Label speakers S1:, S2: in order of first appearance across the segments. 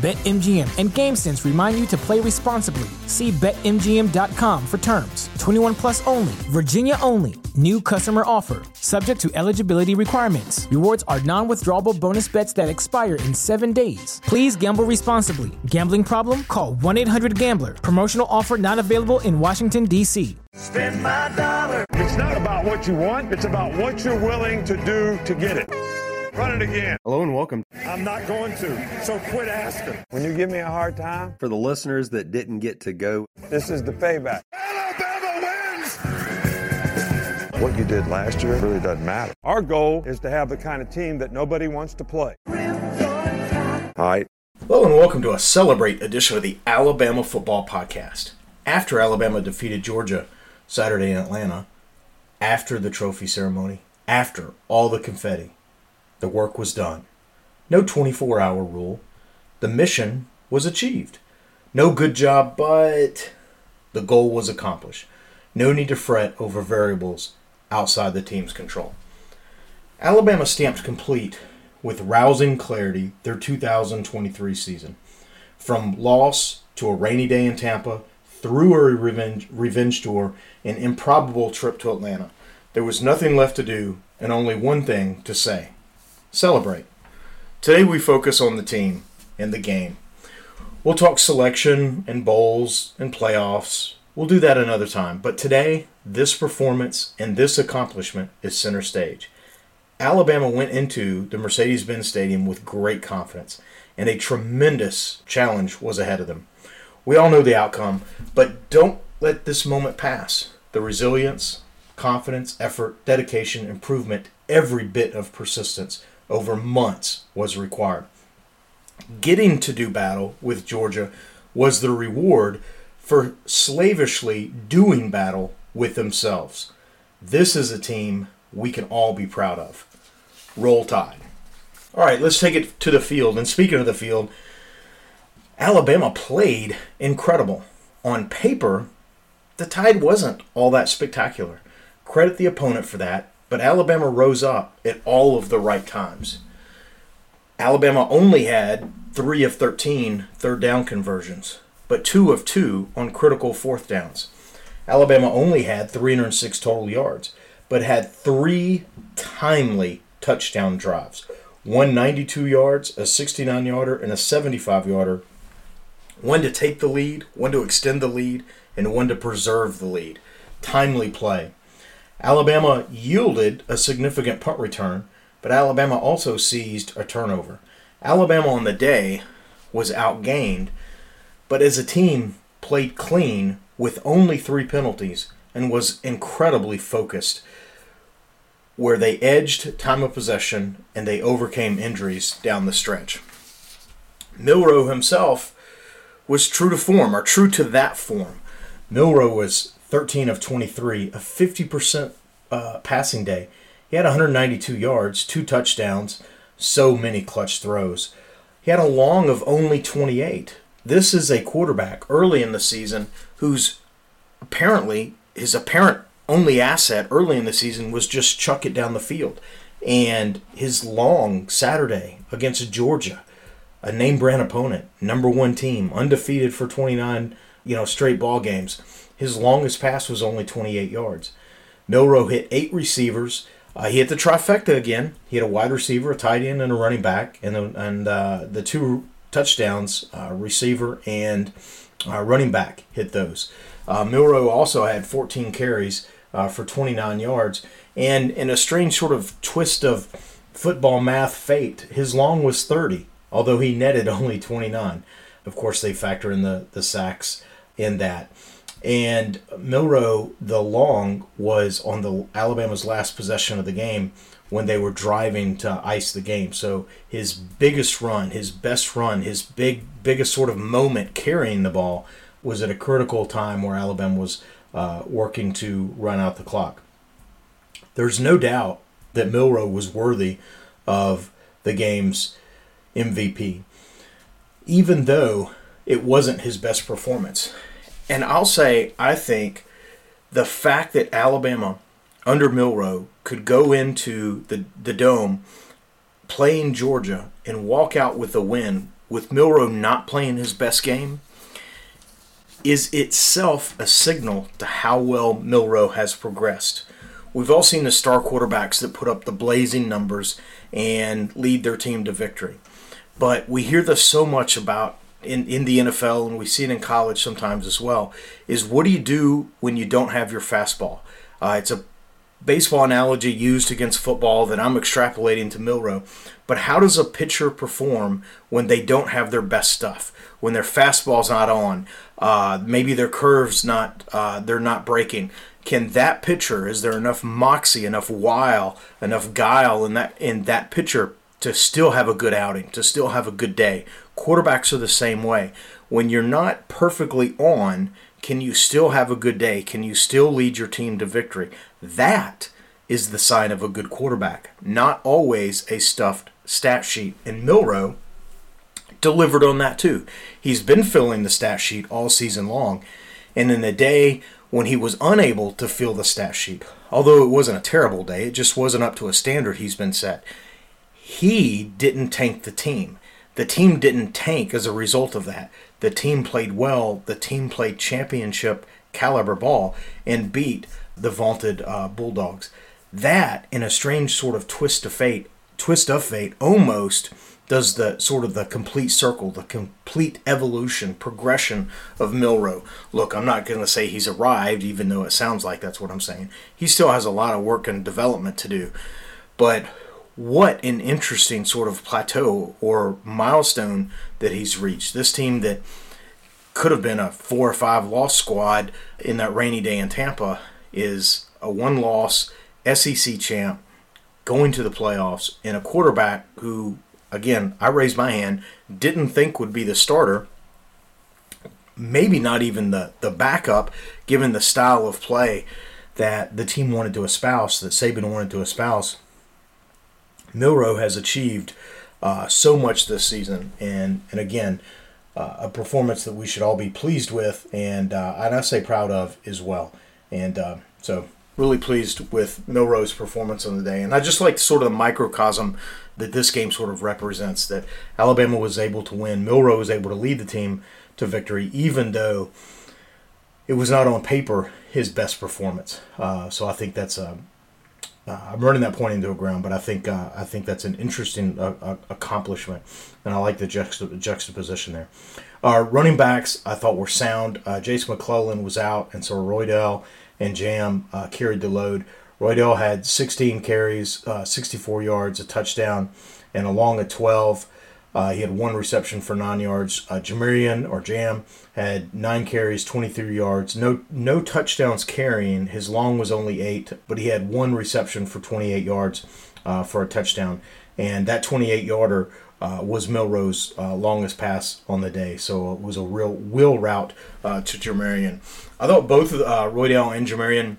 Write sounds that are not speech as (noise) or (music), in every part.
S1: BetMGM and GameSense remind you to play responsibly. See BetMGM.com for terms. 21 plus only, Virginia only. New customer offer, subject to eligibility requirements. Rewards are non withdrawable bonus bets that expire in seven days. Please gamble responsibly. Gambling problem? Call 1 800 Gambler. Promotional offer not available in Washington, D.C.
S2: Spend my dollar.
S3: It's not about what you want, it's about what you're willing to do to get it. Run it again.
S4: Hello and welcome.
S3: I'm not going to, so quit asking.
S5: When you give me a hard time,
S4: For the listeners that didn't get to go,
S5: this is the payback.
S3: Alabama wins!
S5: What you did last year really doesn't matter. Our goal is to have the kind of team that nobody wants to play. Hi.
S6: Hello and welcome to a Celebrate edition of the Alabama Football Podcast. After Alabama defeated Georgia Saturday in Atlanta, after the trophy ceremony, after all the confetti, the work was done. No 24 hour rule. The mission was achieved. No good job, but the goal was accomplished. No need to fret over variables outside the team's control. Alabama stamped complete with rousing clarity their 2023 season. From loss to a rainy day in Tampa, through a revenge, revenge tour, an improbable trip to Atlanta, there was nothing left to do and only one thing to say celebrate. Today we focus on the team and the game. We'll talk selection and bowls and playoffs. We'll do that another time. But today, this performance and this accomplishment is center stage. Alabama went into the Mercedes Benz Stadium with great confidence, and a tremendous challenge was ahead of them. We all know the outcome, but don't let this moment pass. The resilience, confidence, effort, dedication, improvement, every bit of persistence over months was required. Getting to do battle with Georgia was the reward for slavishly doing battle with themselves. This is a team we can all be proud of. Roll Tide. All right, let's take it to the field. And speaking of the field, Alabama played incredible. On paper, the Tide wasn't all that spectacular. Credit the opponent for that, but Alabama rose up at all of the right times. Alabama only had 3 of 13 third down conversions, but 2 of 2 on critical fourth downs. Alabama only had 306 total yards, but had 3 timely touchdown drives. One 92 yards, a 69 yarder, and a 75 yarder. One to take the lead, one to extend the lead, and one to preserve the lead. Timely play. Alabama yielded a significant punt return, but Alabama also seized a turnover. Alabama on the day was outgained, but as a team played clean with only three penalties and was incredibly focused, where they edged time of possession and they overcame injuries down the stretch. Milroe himself was true to form, or true to that form. Milroe was 13 of 23, a 50% uh, passing day. He had 192 yards, two touchdowns, so many clutch throws. He had a long of only 28. This is a quarterback early in the season who's apparently his apparent only asset early in the season was just chuck it down the field. And his long Saturday against Georgia, a name brand opponent, number one team, undefeated for 29, you know, straight ball games. His longest pass was only 28 yards. Milroe hit eight receivers. Uh, he hit the trifecta again. He had a wide receiver, a tight end, and a running back, and the, and uh, the two touchdowns, uh, receiver and uh, running back, hit those. Uh, Milroe also had 14 carries uh, for 29 yards, and in a strange sort of twist of football math fate, his long was 30, although he netted (laughs) only 29. Of course, they factor in the the sacks in that. And Milroe, the long was on the Alabama's last possession of the game when they were driving to ice the game. So his biggest run, his best run, his big biggest sort of moment carrying the ball was at a critical time where Alabama was uh, working to run out the clock. There's no doubt that Milroe was worthy of the game's MVP, even though it wasn't his best performance. And I'll say, I think the fact that Alabama under Milroe could go into the, the dome playing Georgia and walk out with a win with Milroe not playing his best game is itself a signal to how well Milroe has progressed. We've all seen the star quarterbacks that put up the blazing numbers and lead their team to victory. But we hear this so much about in, in the NFL, and we see it in college sometimes as well, is what do you do when you don't have your fastball? Uh, it's a baseball analogy used against football that I'm extrapolating to Milroe, But how does a pitcher perform when they don't have their best stuff? When their fastball's not on, uh, maybe their curves not uh, they're not breaking. Can that pitcher? Is there enough moxie, enough wile, enough guile in that in that pitcher to still have a good outing, to still have a good day? Quarterbacks are the same way. When you're not perfectly on, can you still have a good day? Can you still lead your team to victory? That is the sign of a good quarterback, not always a stuffed stat sheet. And Milroe delivered on that too. He's been filling the stat sheet all season long. And in a day when he was unable to fill the stat sheet, although it wasn't a terrible day, it just wasn't up to a standard he's been set, he didn't tank the team. The team didn't tank as a result of that. The team played well. The team played championship caliber ball and beat the vaunted uh, Bulldogs. That, in a strange sort of twist of fate, twist of fate, almost does the sort of the complete circle, the complete evolution, progression of Milroe. Look, I'm not going to say he's arrived, even though it sounds like that's what I'm saying. He still has a lot of work and development to do. But what an interesting sort of plateau or milestone that he's reached. This team that could have been a four or five loss squad in that rainy day in Tampa is a one loss SEC champ going to the playoffs and a quarterback who, again, I raised my hand, didn't think would be the starter. Maybe not even the, the backup, given the style of play that the team wanted to espouse, that Saban wanted to espouse. Milroe has achieved uh, so much this season, and and again, uh, a performance that we should all be pleased with, and uh, and I say proud of as well. And uh, so, really pleased with Milroe's performance on the day, and I just like sort of the microcosm that this game sort of represents. That Alabama was able to win, Milroe was able to lead the team to victory, even though it was not on paper his best performance. Uh, so I think that's a uh, I'm running that point into a ground, but I think uh, I think that's an interesting uh, uh accomplishment, and I like the juxtap- juxtaposition there. Our running backs I thought were sound. Uh, Jase McClellan was out, and so Roydell and Jam uh, carried the load. Roydell had 16 carries, 64 yards, a touchdown, and along at 12. Uh, he had one reception for nine yards. Uh, Jamarion or Jam had nine carries, 23 yards. No no touchdowns carrying. His long was only eight, but he had one reception for 28 yards uh, for a touchdown. And that 28 yarder uh, was Milroe's uh, longest pass on the day. So it was a real wheel route uh, to Jamarion. I thought both uh, Roydell and Jamarion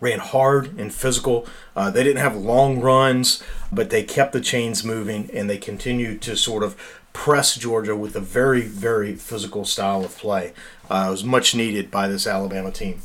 S6: ran hard and physical. Uh, they didn't have long runs, but they kept the chains moving and they continued to sort of press Georgia with a very, very physical style of play. Uh, it was much needed by this Alabama team.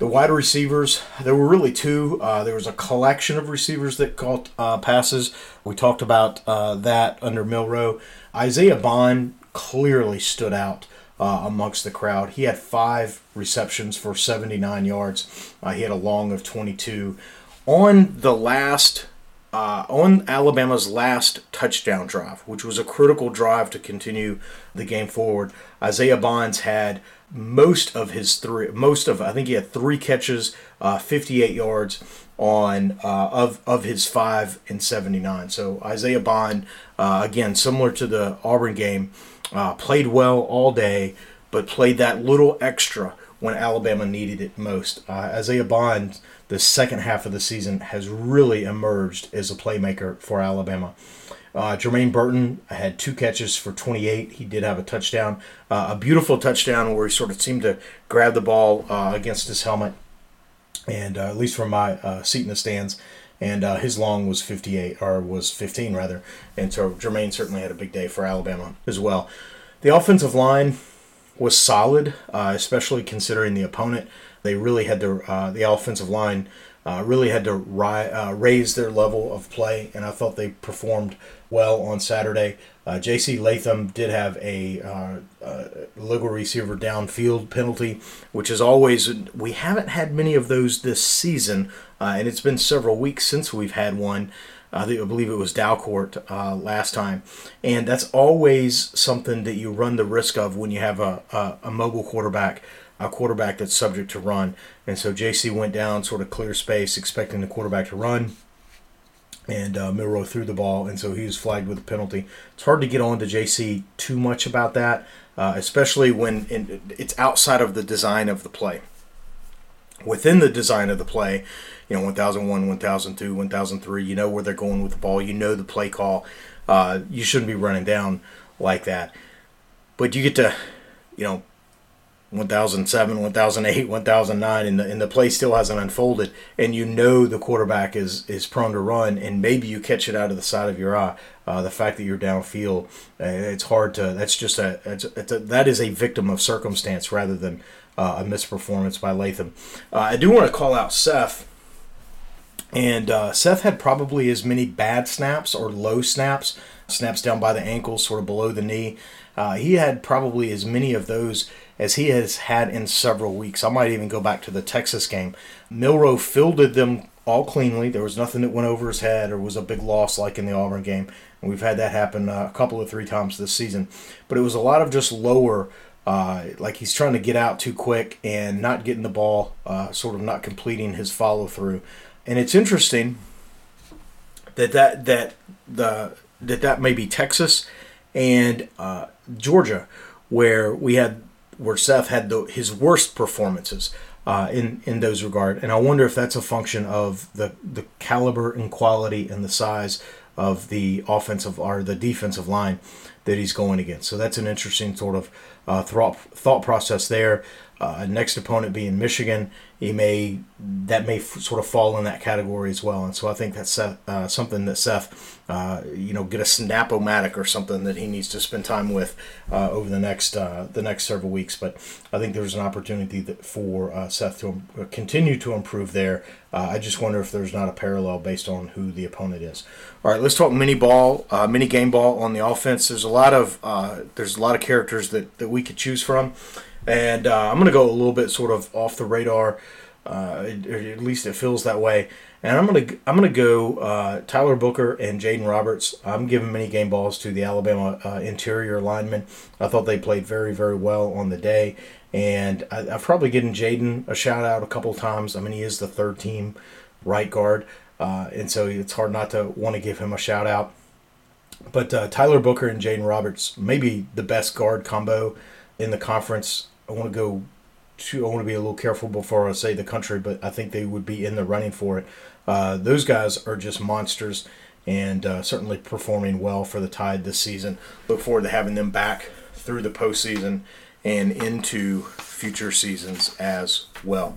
S6: The wide receivers, there were really two. Uh, there was a collection of receivers that caught uh, passes. We talked about uh, that under Milroe. Isaiah Bond clearly stood out uh, amongst the crowd. He had five receptions for 79 yards. Uh, he had a long of 22. On the last, uh, on Alabama's last touchdown drive, which was a critical drive to continue the game forward, Isaiah Bonds had most of his three, most of I think he had three catches, uh, 58 yards on uh, of of his five and 79. So Isaiah Bond, uh, again, similar to the Auburn game, uh, played well all day, but played that little extra when Alabama needed it most. Uh, Isaiah Bond, the second half of the season, has really emerged as a playmaker for Alabama. Uh, Jermaine Burton had two catches for 28. He did have a touchdown, uh, a beautiful touchdown where he sort of seemed to grab the ball uh, against his helmet, and uh, at least from my uh, seat in the stands. And uh, his long was 58, or was 15 rather. And so Jermaine certainly had a big day for Alabama as well. The offensive line was solid, especially considering the opponent. They really had to, the offensive line uh, really had to ri- uh, raise their level of play, and I thought they performed well on Saturday. Uh, J.C. Latham did have a uh, uh, legal receiver downfield penalty, which is always we haven't had many of those this season, uh, and it's been several weeks since we've had one. I believe it was Dalcourt uh, last time, and that's always something that you run the risk of when you have a, a, a mobile quarterback a quarterback that's subject to run. And so JC went down, sort of clear space, expecting the quarterback to run. And uh, Milroe threw the ball, and so he was flagged with a penalty. It's hard to get on to JC too much about that, uh, especially when in, it's outside of the design of the play. Within the design of the play, you know, 1001, 1002, 1003, you know where they're going with the ball, you know the play call. Uh, you shouldn't be running down like that. But you get to, you know, 1007, 1008, 1009, and the, and the play still hasn't unfolded, and you know the quarterback is, is prone to run, and maybe you catch it out of the side of your eye. Uh, the fact that you're downfield, uh, it's hard to. That's just a, it's, it's a, That is a victim of circumstance rather than uh, a misperformance by Latham. Uh, I do want to call out Seth. And uh, Seth had probably as many bad snaps or low snaps, snaps down by the ankle, sort of below the knee. Uh, he had probably as many of those as he has had in several weeks. I might even go back to the Texas game. Milroe fielded them all cleanly. There was nothing that went over his head or was a big loss like in the Auburn game. And we've had that happen uh, a couple of three times this season. But it was a lot of just lower, uh, like he's trying to get out too quick and not getting the ball, uh, sort of not completing his follow through. And it's interesting that that that the that that may be Texas and uh, Georgia, where we had where Seth had the, his worst performances uh, in in those regard, and I wonder if that's a function of the the caliber and quality and the size of the offensive or the defensive line that he's going against. So that's an interesting sort of uh, thought thought process there. Uh, next opponent being Michigan, he may that may f- sort of fall in that category as well. And so I think that's uh, something that Seth, uh, you know, get a snap-o-matic or something that he needs to spend time with uh, over the next uh, the next several weeks. But I think there's an opportunity for uh, Seth to continue to improve there. I just wonder if there's not a parallel based on who the opponent is. All right, let's talk mini ball, mini game ball on the offense. There's a lot of there's a lot of characters that, that we could choose from. And uh, I'm going to go a little bit sort of off the radar, uh, at least it feels that way. And I'm gonna I'm gonna go uh, Tyler Booker and Jaeden Roberts. I'm giving many game balls to the Alabama uh, interior linemen. I thought they played very very well on the day, and I, have probably given Jaeden a shout out a couple times. I mean he is the third team right guard, uh, and so it's hard not to want to give him a shout out. But uh, Tyler Booker and Jaeden Roberts, maybe the best guard combo in the conference. I want to go to, I want to be a little careful before I say the country, but I think they would be in the running for it. Uh, those guys are just monsters and uh, certainly performing well for the Tide this season. Look forward to having them back through the postseason and into future seasons as well.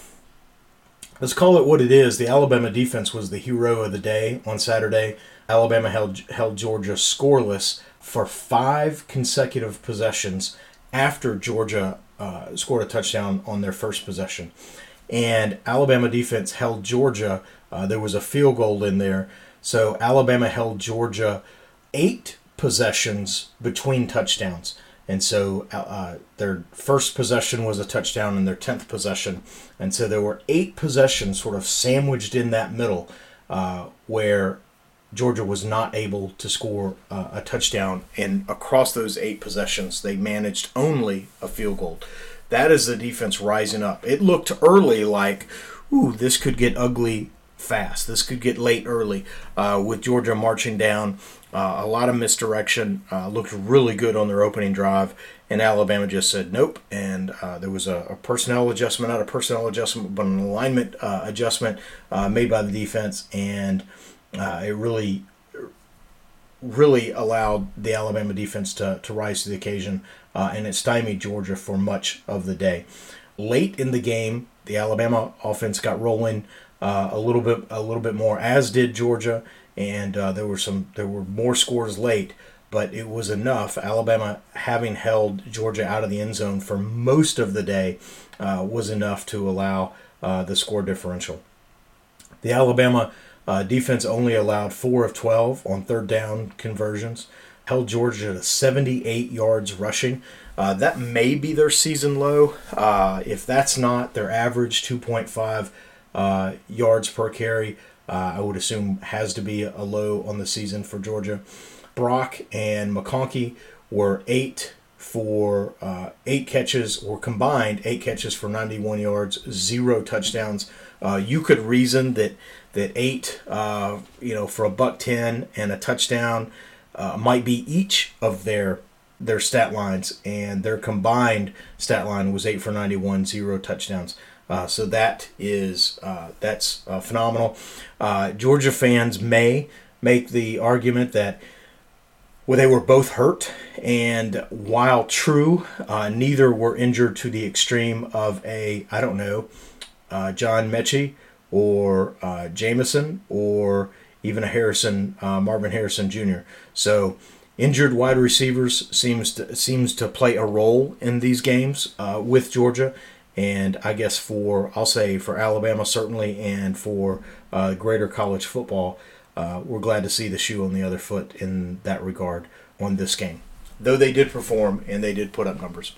S6: let's call it what it is. The Alabama defense was the hero of the day on Saturday. Alabama held, held Georgia scoreless for five consecutive possessions after Georgia uh, scored a touchdown on their first possession. And Alabama defense held Georgia. Uh, there was a field goal in there. So Alabama held Georgia eight possessions between touchdowns. And so uh, their first possession was a touchdown and their 10th possession. And so there were eight possessions sort of sandwiched in that middle uh, where Georgia was not able to score uh, a touchdown. And across those eight possessions, they managed only a field goal. That is the defense rising up. It looked early like, ooh, this could get ugly fast. This could get late early uh, with Georgia marching down. Uh, a lot of misdirection. Uh, looked really good on their opening drive, and Alabama just said nope. And uh, there was a, a, personnel adjustment, not a personnel adjustment, but an alignment uh, adjustment uh, made by the defense, and it really, really allowed the Alabama defense to, to rise to the occasion, and it stymied Georgia for much of the day. Late in the game, the Alabama offense got rolling uh, a little bit a little bit more, as did Georgia, and uh, there were some there were more scores late, but it was enough. Alabama having held Georgia out of the end zone for most of the day uh, was enough to allow uh, the score differential. The Alabama uh, defense only allowed four of twelve on third down conversions. Held Georgia to 78 yards rushing. Uh, that may be their season low. if that's not, their average 2.5 uh, yards per carry. Uh, I would assume has to be a low on the season for Georgia. Brock and McConkey were eight for uh, eight catches, or combined eight catches for 91 yards, zero touchdowns. Uh, you could reason that that eight, uh, you know, for a buck ten and a touchdown uh, might be each of their their stat lines, and their combined stat line was eight for 91, zero touchdowns. Uh, so that is uh, that's uh, phenomenal. Uh, Georgia fans may make the argument that well they were both hurt, and while true, uh, neither were injured to the extreme of a I don't know John Metchie or Jameson or even a Harrison Marvin Harrison Jr. So injured wide receivers seems to, seems to play a role in these games with Georgia and I guess for I'll say for Alabama certainly, and for uh, greater college football, uh, we're glad to see the shoe on the other foot in that regard on this game. Though they did perform and they did put up numbers.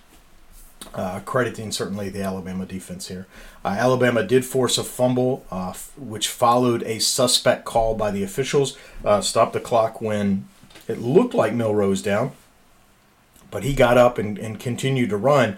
S6: Uh, crediting certainly the Alabama defense here. Uh, Alabama did force a fumble, uh, f- which followed a suspect call by the officials. Uh, stopped the clock when it looked like Milroe's down, but he got up and, and continued to run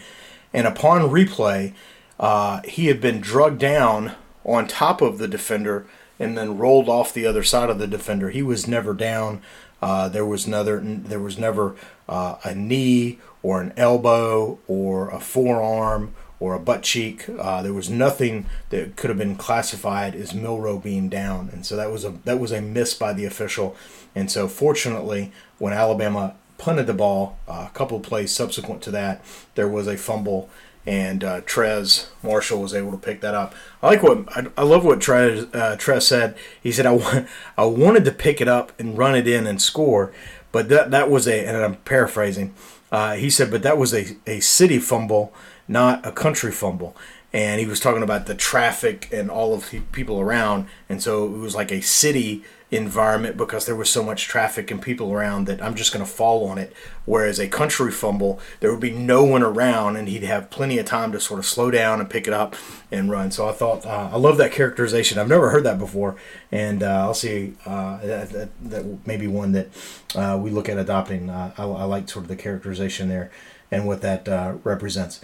S6: and upon replay, uh, he had been drugged down on top of the defender and then rolled off the other side of the defender. He was never down. Uh, there was another. There was never uh, a knee or an elbow or a forearm or a butt cheek. Uh, there was nothing that could have been classified as Milroe being down, and so that was a that was a miss by the official. And so, fortunately, when Alabama punted the ball. Uh, a couple of plays subsequent to that, there was a fumble, and uh, Trez Marshall was able to pick that up. I like what I, I love what Trez, uh, Trez said. He said, "I I wanted to pick it up and run it in and score, but that that was a and I'm paraphrasing. Uh, he said, but that was a, a city fumble, not a country fumble." And he was talking about the traffic and all of the people around, and so it was like a city environment because there was so much traffic and people around that I'm just going to fall on it. Whereas a country fumble, there would be no one around and he'd have plenty of time to sort of slow down and pick it up and run. So I thought, uh, I love that characterization. I've never heard that before. And uh, I'll see uh, that, that, that maybe one that uh, we look at adopting. Uh, I, I, like sort of the characterization there and what that uh, represents.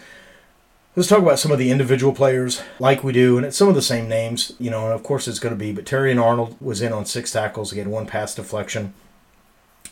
S6: Let's talk about some of the individual players like we do, and it's some of the same names, you know, and of course it's going to be, but Terrion Arnold was in on six tackles, He had one pass deflection,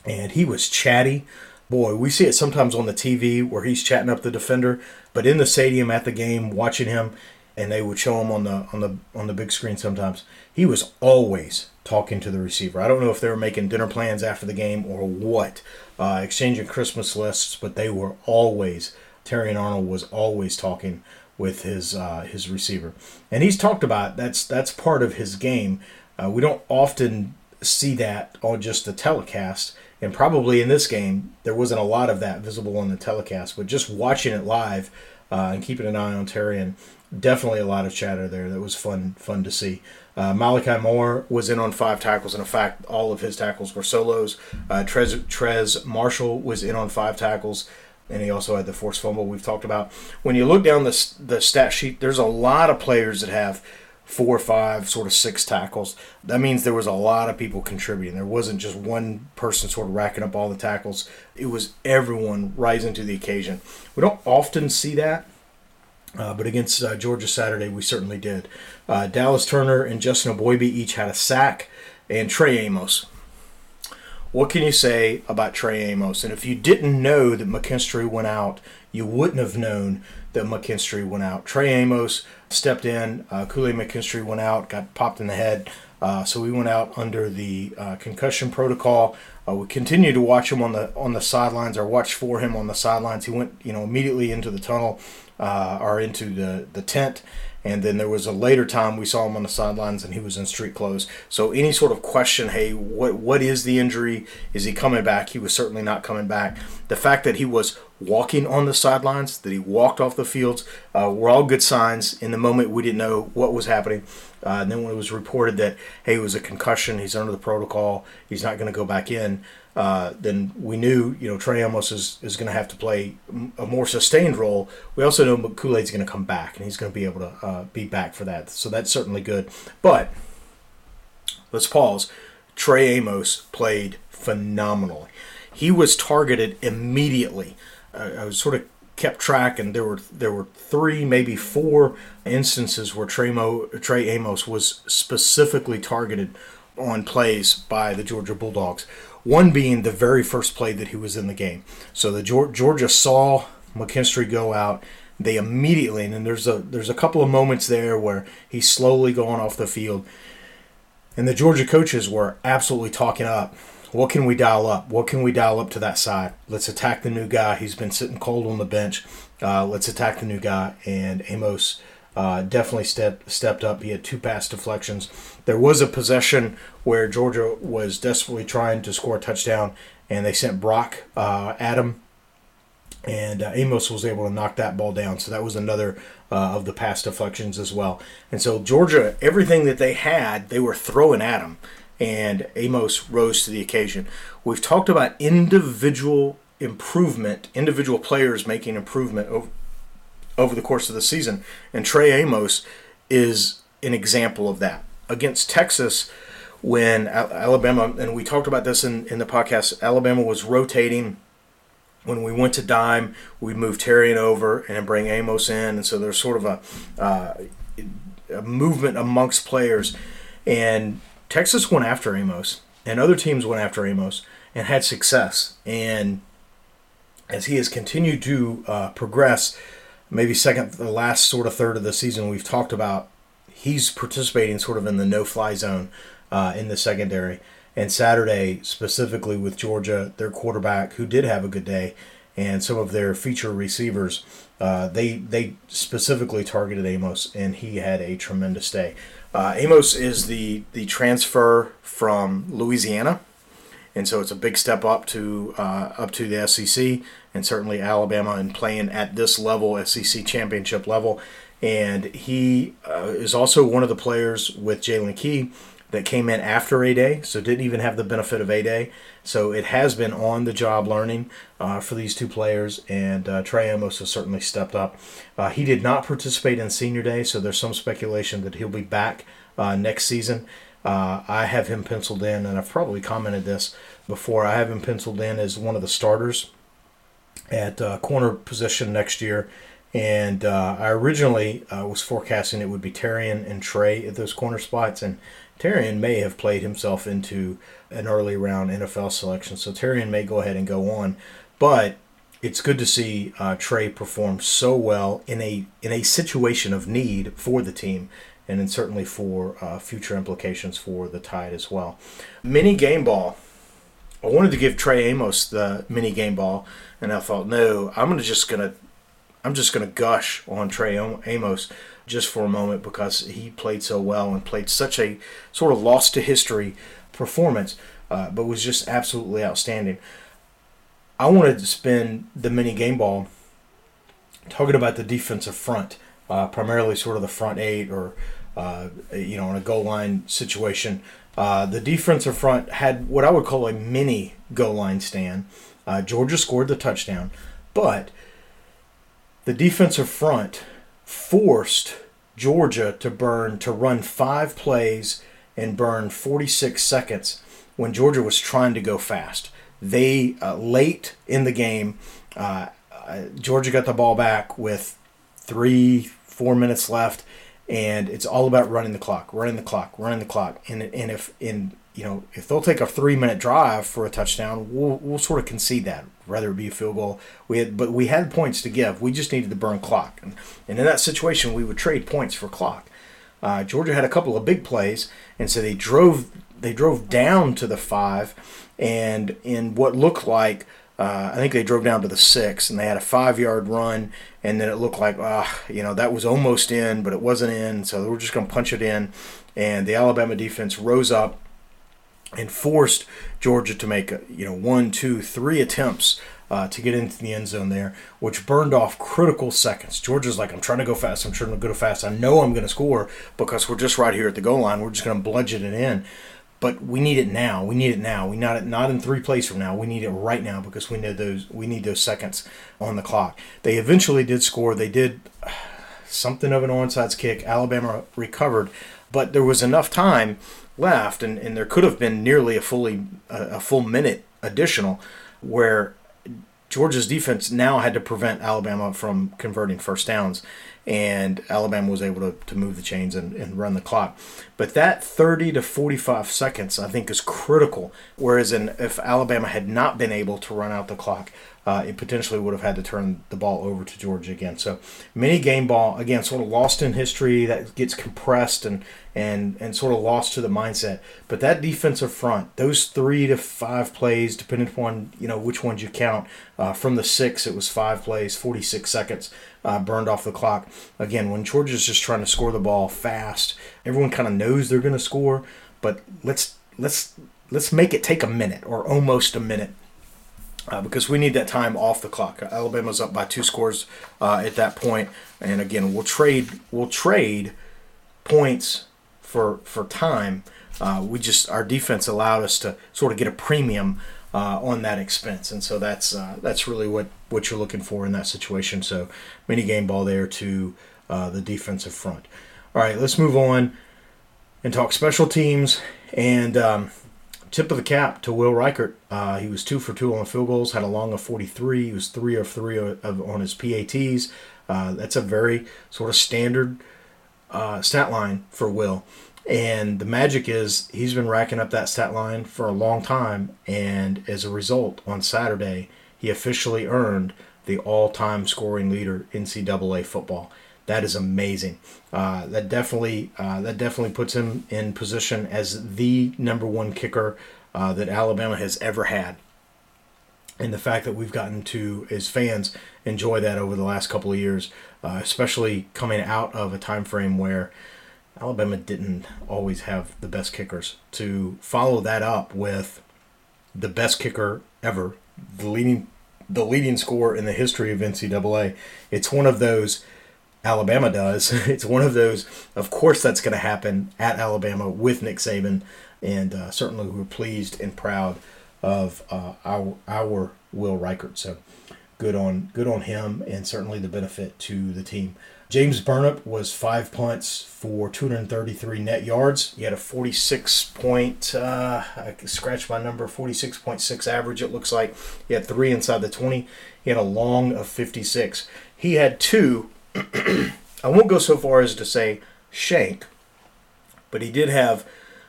S6: and he was chatty. Boy, we see it sometimes on the TV where he's chatting up the defender, but in the stadium at the game, watching him, and they would show him on the on the on the big screen sometimes. He was always talking to the receiver. I don't know if they were making dinner plans after the game or what, uh, exchanging Christmas lists, but they were always Terrion Arnold was always talking with his uh, his receiver, and he's talked about that's that's part of his game. Uh, we don't often see that on just the telecast, and probably in this game there wasn't a lot of that visible on the telecast. But just watching it live uh, and keeping an eye on Terrion, definitely a lot of chatter there. That was fun fun to see. Uh, Malachi Moore was in on five tackles, and in fact, all of his tackles were solos. Uh, Trez, Trez Marshall was in on five tackles and he also had the forced fumble we've talked about. When you look down the the stat sheet, there's a lot of players that have four, or five, sort of six tackles. That means there was a lot of people contributing. There wasn't just one person sort of racking up all the tackles. It was everyone rising to the occasion. We don't often see that. Uh, but against uh, Georgia Saturday, we certainly did. Uh, Dallas Turner and Justin Eboigbe each had a sack, and Trey Amos what can you say about Trey Amos? And if you didn't know that McKinstry went out, you wouldn't have known that McKinstry went out. Trey Amos stepped in. Uh, Kool-Aid McKinstry went out, got popped in the head. Uh, so we went out under the uh, concussion protocol. Uh, we continued to watch him on the on the sidelines, or watch for him on the sidelines. He went, you know, immediately into the tunnel uh, or into the the tent and then there was a later time we saw him on the sidelines and he was in street clothes. So any sort of question, hey, what what is the injury? Is he coming back? He was certainly not coming back. The fact that he was walking on the sidelines, that he walked off the fields, uh, were all good signs. In the moment, we didn't know what was happening. Uh, and then when it was reported that hey, it was a concussion, he's under the protocol, he's not going to go back in uh, then we knew, you know, Trey Amos is, is going to have to play a more sustained role. We also know Kool Aid's going to come back, and he's going to be able to uh, be back for that. So that's certainly good. But let's pause. Trey Amos played phenomenally. He was targeted immediately. Uh, I was sort of kept track, and there were there were three, maybe four instances where Trey, Mo, Trey Amos was specifically targeted on plays by the Georgia Bulldogs. One being the very first play that he was in the game. So the Georgia saw McKinstry go out. They immediately, and there's a there's a couple of moments there where he's slowly going off the field, and the Georgia coaches were absolutely talking up. What can we dial up? What can we dial up to that side? Let's attack the new guy. He's been sitting cold on the bench. Uh, let's attack the new guy. And Amos uh, definitely stepped stepped up. He had two pass deflections. There was a possession where Georgia was desperately trying to score a touchdown, and they sent Brock uh, Adam, and uh, Amos was able to knock that ball down. So that was another uh, of the pass deflections as well. And so Georgia, everything that they had, they were throwing at him, and Amos rose to the occasion. We've talked about individual improvement, individual players making improvement over the course of the season. And Trey Amos is an example of that. Against Texas, when Alabama, and we talked about this in, in the podcast, Alabama was rotating. When we went to dime, we moved Terrion over and bring Amos in. And so there's sort of a, uh, a movement amongst players. And Texas went after Amos, and other teams went after Amos and had success. And as he has continued to uh, progress, maybe second, the last sort of third of the season, we've talked about he's participating sort of in the no-fly zone uh, in the secondary. And Saturday, specifically with Georgia, their quarterback, who did have a good day, and some of their feature receivers, uh, they they specifically targeted Amos, and he had a tremendous day. Uh, Amos is the the transfer from Louisiana, and so it's a big step up to uh, up to the SEC and certainly Alabama and playing at this level, SEC championship level. And he uh, is also one of the players with Jaylen Key that came in after A Day, so didn't even have the benefit of A Day. So it has been on the job learning uh, for these two players, and uh, Trey Amos has certainly stepped up. Uh, he did not participate in Senior Day, so there's some speculation that he'll be back uh, next season. Uh, I have him penciled in, and I've probably commented this before. I have him penciled in as one of the starters at uh, corner position next year. And uh, I originally uh, was forecasting it would be Terrion and Trey at those corner spots, and Terrion may have played himself into an early round NFL selection, so Terrion may go ahead and go on. But it's good to see uh, Trey perform so well in a in a situation of need for the team, and then certainly for uh, future implications for the Tide as well. Mini game ball. I wanted to give Trey Amos the mini game ball, and I thought, no, I'm gonna just gonna I'm just gonna gush on Trey Amos just for a moment because he played so well and played such a sort of lost to history performance, uh, but was just absolutely outstanding. I wanted to spend the mini game ball talking about the defensive front, uh, primarily sort of the front eight or, uh, you know, in a goal line situation. Uh, the defensive front had what I would call a mini goal line stand. Uh, Georgia scored the touchdown, but the defensive front forced Georgia to burn, to run five plays and burn 46 seconds when Georgia was trying to go fast. They uh, late in the game, uh, uh, Georgia got the ball back with three, four minutes left, and it's all about running the clock, running the clock, running the clock. And and if in you know if they'll take a three minute drive for a touchdown, we'll we'll sort of concede that, rather it be a field goal. We had but we had points to give. We just needed to burn clock, and, and in that situation, we would trade points for clock. Uh, Georgia had a couple of big plays, and so they drove they drove down to the five and in what looked like uh, I think they drove down to the six, and they had a five-yard run, and then it looked like, ah, you know, that was almost in, but it wasn't in, so they were just going to punch it in, and the Alabama defense rose up and forced Georgia to make, you know, one, two, three attempts uh, to get into the end zone there, which burned off critical seconds. Georgia's like, I'm trying to go fast. I'm trying to go fast. I know I'm going to score because we're just right here at the goal line. We're just going to bludgeon it in but we need it now. We need it now. We not not in three plays from now. We need it right now because we need those we need those seconds on the clock. They eventually did score. They did something of an onside kick. Alabama recovered, but there was enough time left, and, and there could have been nearly a fully a full minute additional where Georgia's defense now had to prevent Alabama from converting first downs and Alabama was able to, to move the chains and, and run the clock. But that 30 to 45 seconds, I think, is critical. Whereas in, if Alabama had not been able to run out the clock, uh, it potentially would have had to turn the ball over to Georgia again. So mini game ball again, sort of lost in history that gets compressed and and and sort of lost to the mindset. But that defensive front, those three to five plays, depending upon you know which ones you count, uh, from the six it was five plays, 46 seconds uh, burned off the clock. Again, when Georgia's just trying to score the ball fast, everyone kind of knows they're going to score, but let's let's let's make it take a minute or almost a minute uh, because we need that time off the clock. Alabama's up by two scores uh, at that point, and again, we'll trade we'll trade points for for time. Uh, we just our defense allowed us to sort of get a premium uh, on that expense, and so that's uh, that's really what what you're looking for in that situation. So mini game ball there to uh, the defensive front. All right, let's move on and talk special teams and. Um, tip of the cap to Will Reichard. Uh, he was two for two on field goals, had a long of 43. He was three of three of, on his PATs. Uh, that's a very sort of standard uh, stat line for Will. And the magic is he's been racking up that stat line for a long time. And as a result, on Saturday, he officially earned the all time scoring leader in NCAA football. That is amazing. Uh, that definitely uh, that definitely puts him in position as the number one kicker uh, that Alabama has ever had. And the fact that we've gotten to, as fans, enjoy that over the last couple of years, uh, especially coming out of a time frame where Alabama didn't always have the best kickers. To follow that up with the best kicker ever, the leading the leading scorer in the history of NCAA, it's one of those Alabama does. (laughs) It's one of those. Of course, that's going to happen at Alabama with Nick Saban, and uh, certainly we're pleased and proud of uh, our our Will Reichard. So good on good on him, and certainly the benefit to the team. James Burnip was five punts for 233 net yards. He had a 46 point, uh, I scratched my number, 46.6 average, it looks like. He had three inside the 20. He had a long of 56. He had two, I won't go so far as to say shank, but he did have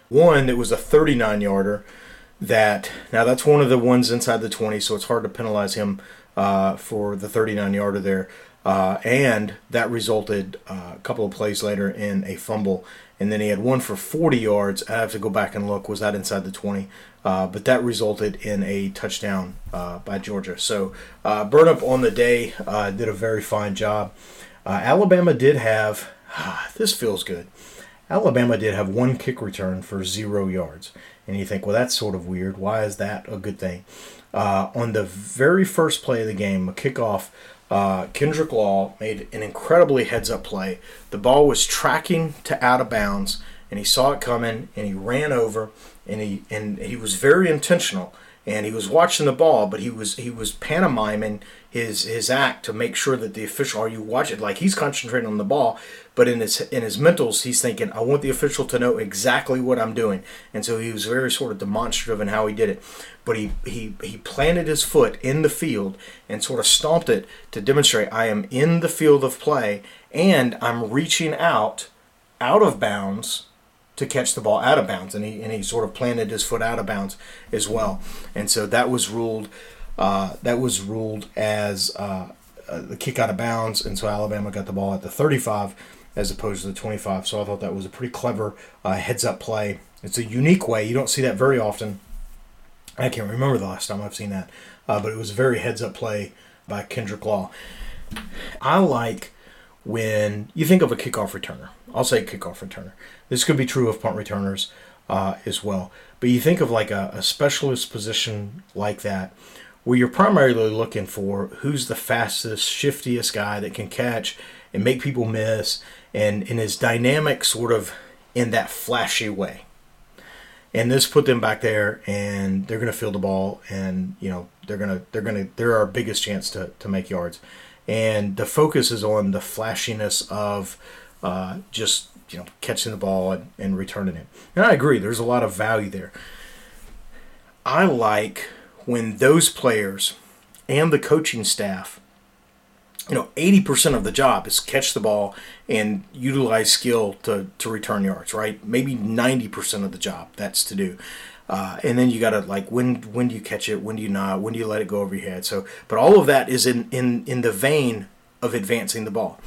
S6: one that was a 39 yarder that, now that's one of the ones inside the 20, so it's hard to penalize him uh, for the 39 yarder there. Uh, and that resulted uh, a couple of plays later in a fumble. And then he had one for 40 yards. I have to go back and look. Was that inside the 20? Uh, but that resulted in a touchdown uh, by Georgia. So uh, Burnip on the day did a very fine job. Uh, Alabama did have, ah, this feels good. Alabama did have one kick return for zero yards. And you think, well, that's sort of weird. Why is that a good thing? Uh, on the very first play of the game, a kickoff, uh, Kendrick Law made an incredibly heads up play. The ball was tracking to out of bounds, and he saw it coming, and he ran over, and he and he was very intentional. And he was watching the ball, but he was he was pantomiming his his act to make sure that the official. Are you watching? Like he's concentrating on the ball, but in his in his mentals, he's thinking, "I want the official to know exactly what I'm doing." And so he was very sort of demonstrative in how he did it but he, he, he planted his foot in the field and sort of stomped it to demonstrate I am in the field of play and I'm reaching out out of bounds to catch the ball out of bounds. And he, and he sort of planted his foot out of bounds as well. And so that was ruled uh, that was ruled as uh, uh, the kick out of bounds. And so Alabama got the ball at the 35 as opposed to the 25. So I thought that was a pretty clever uh, heads up play. It's a unique way. You don't see that very often I can't remember the last time I've seen that, uh, but it was a very heads up play by Kendrick Law. I like when you think of a kickoff returner. I'll say kickoff returner. This could be true of punt returners uh, as well. But you think of like a, a specialist position like that, where you're primarily looking for who's the fastest, shiftiest guy that can catch and make people miss and, and is dynamic sort of in that flashy way and this put them back there and they're going to field the ball and you know they're to they're to they're our biggest chance to, to make yards and the focus is on the flashiness of uh, just you know catching the ball and, and returning it. And i agree there's a lot of value there. I like when those players and the coaching staff you know, 80% of the job is catch the ball and utilize skill to, to return yards, right? Maybe 90% of the job that's to do. Uh, and then you got to like when when do you catch it? When do you not? When do you let it go over your head? So but all of that is in in in the vein of advancing the ball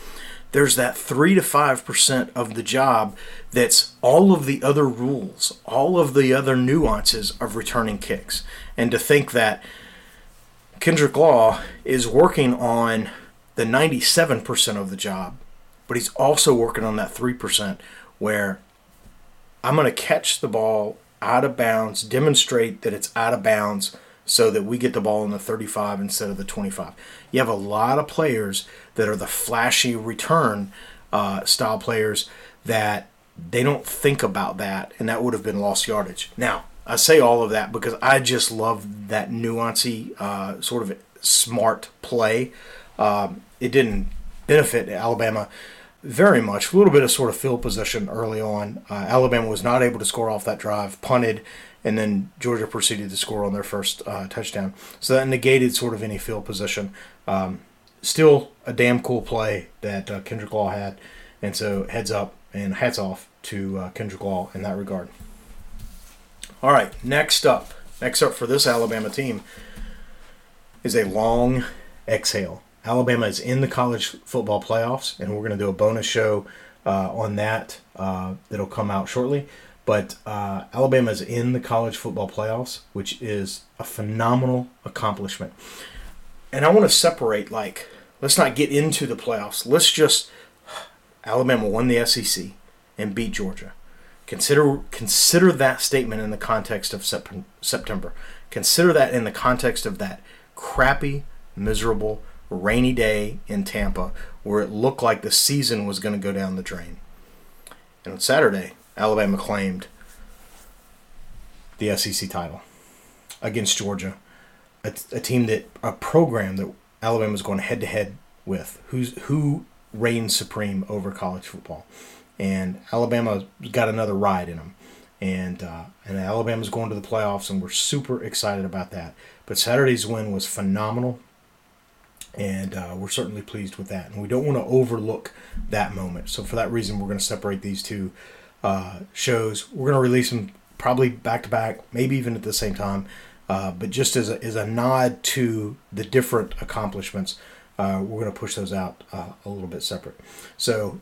S6: there's that 3 to 5% of the job that's all of the other rules all of the other nuances of returning kicks. And to think that kendrick law is working on the 97% of the job, but he's also working on that 3% where I'm going to catch the ball out of bounds, demonstrate that it's out of bounds so that we get the ball in the 35 instead of the 25. You have a lot of players that are the flashy return uh, style players that they don't think about that, and that would have been lost yardage. Now, I say all of that because I just love that nuancy, uh, sort of smart play um, it didn't benefit Alabama very much. A little bit of sort of field position early on. Uh, Alabama was not able to score off that drive, punted, and then Georgia proceeded to score on their first uh, touchdown. So that negated sort of any field position. Um, still a damn cool play that uh, Kendrick Law had. And so heads up and hats off to uh, Kendrick Law in that regard. All right, next up, next up for this Alabama team is a long exhale. Alabama is in the college football playoffs, and we're going to do a bonus show uh, on that uh, that'll come out shortly. But uh, Alabama is in the college football playoffs, which is a phenomenal accomplishment. And I want to separate, like, let's not get into the playoffs. Let's just, Alabama won the SEC and beat Georgia. Consider consider that statement in the context of September. Consider that in the context of that crappy, miserable rainy day in Tampa where it looked like the season was going to go down the drain. And on Saturday, Alabama claimed the SEC title against Georgia, a, a team that, a program that Alabama Alabama's going head to head with who's who reigns supreme over college football, and Alabama got another ride in them, and uh, and Alabama's going to the playoffs, and we're super excited about that. But Saturday's win was phenomenal, and uh, we're certainly pleased with that. And we don't want to overlook that moment. So for that reason, we're going to separate these two uh, shows. We're going to release them probably back to back, maybe even at the same time. Uh, but just as a, as a nod to the different accomplishments, uh, we're going to push those out uh, a little bit separate. So,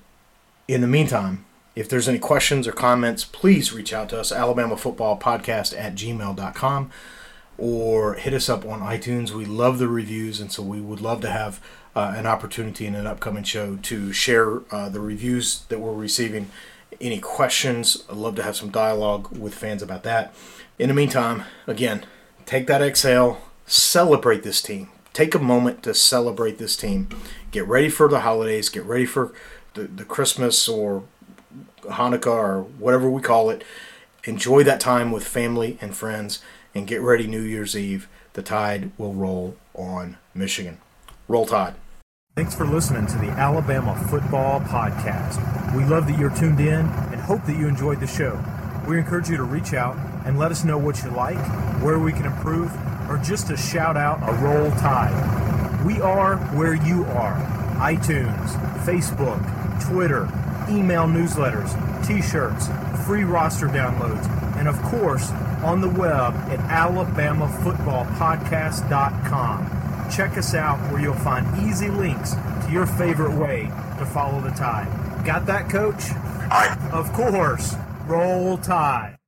S6: in the meantime, if there's any questions or comments, please reach out to us, Alabama Football Podcast at gmail.com, or hit us up on iTunes. We love the reviews, and so we would love to have uh, an opportunity in an upcoming show to share uh, the reviews that we're receiving. Any questions? I'd love to have some dialogue with fans about that. In the meantime, again, take that exhale, celebrate this team. Take a moment to celebrate this team. Get ready for the holidays, get ready for the, the Christmas or Hanukkah or whatever we call it. Enjoy that time with family and friends and get ready New Year's Eve. The tide will roll on Michigan. Roll Tide.
S7: Thanks for listening to the Alabama Football Podcast. We love that you're tuned in and hope that you enjoyed the show. We encourage you to reach out and let us know what you like, where we can improve, or just to shout out a roll tide. We are where you are iTunes, Facebook, Twitter, email newsletters, t shirts, free roster downloads, and of course on the web at alabamafootballpodcast.com. Check us out where you'll find easy links to your favorite way to follow the tide. Got that, coach?
S8: Aye.
S7: Of course. Roll Tide.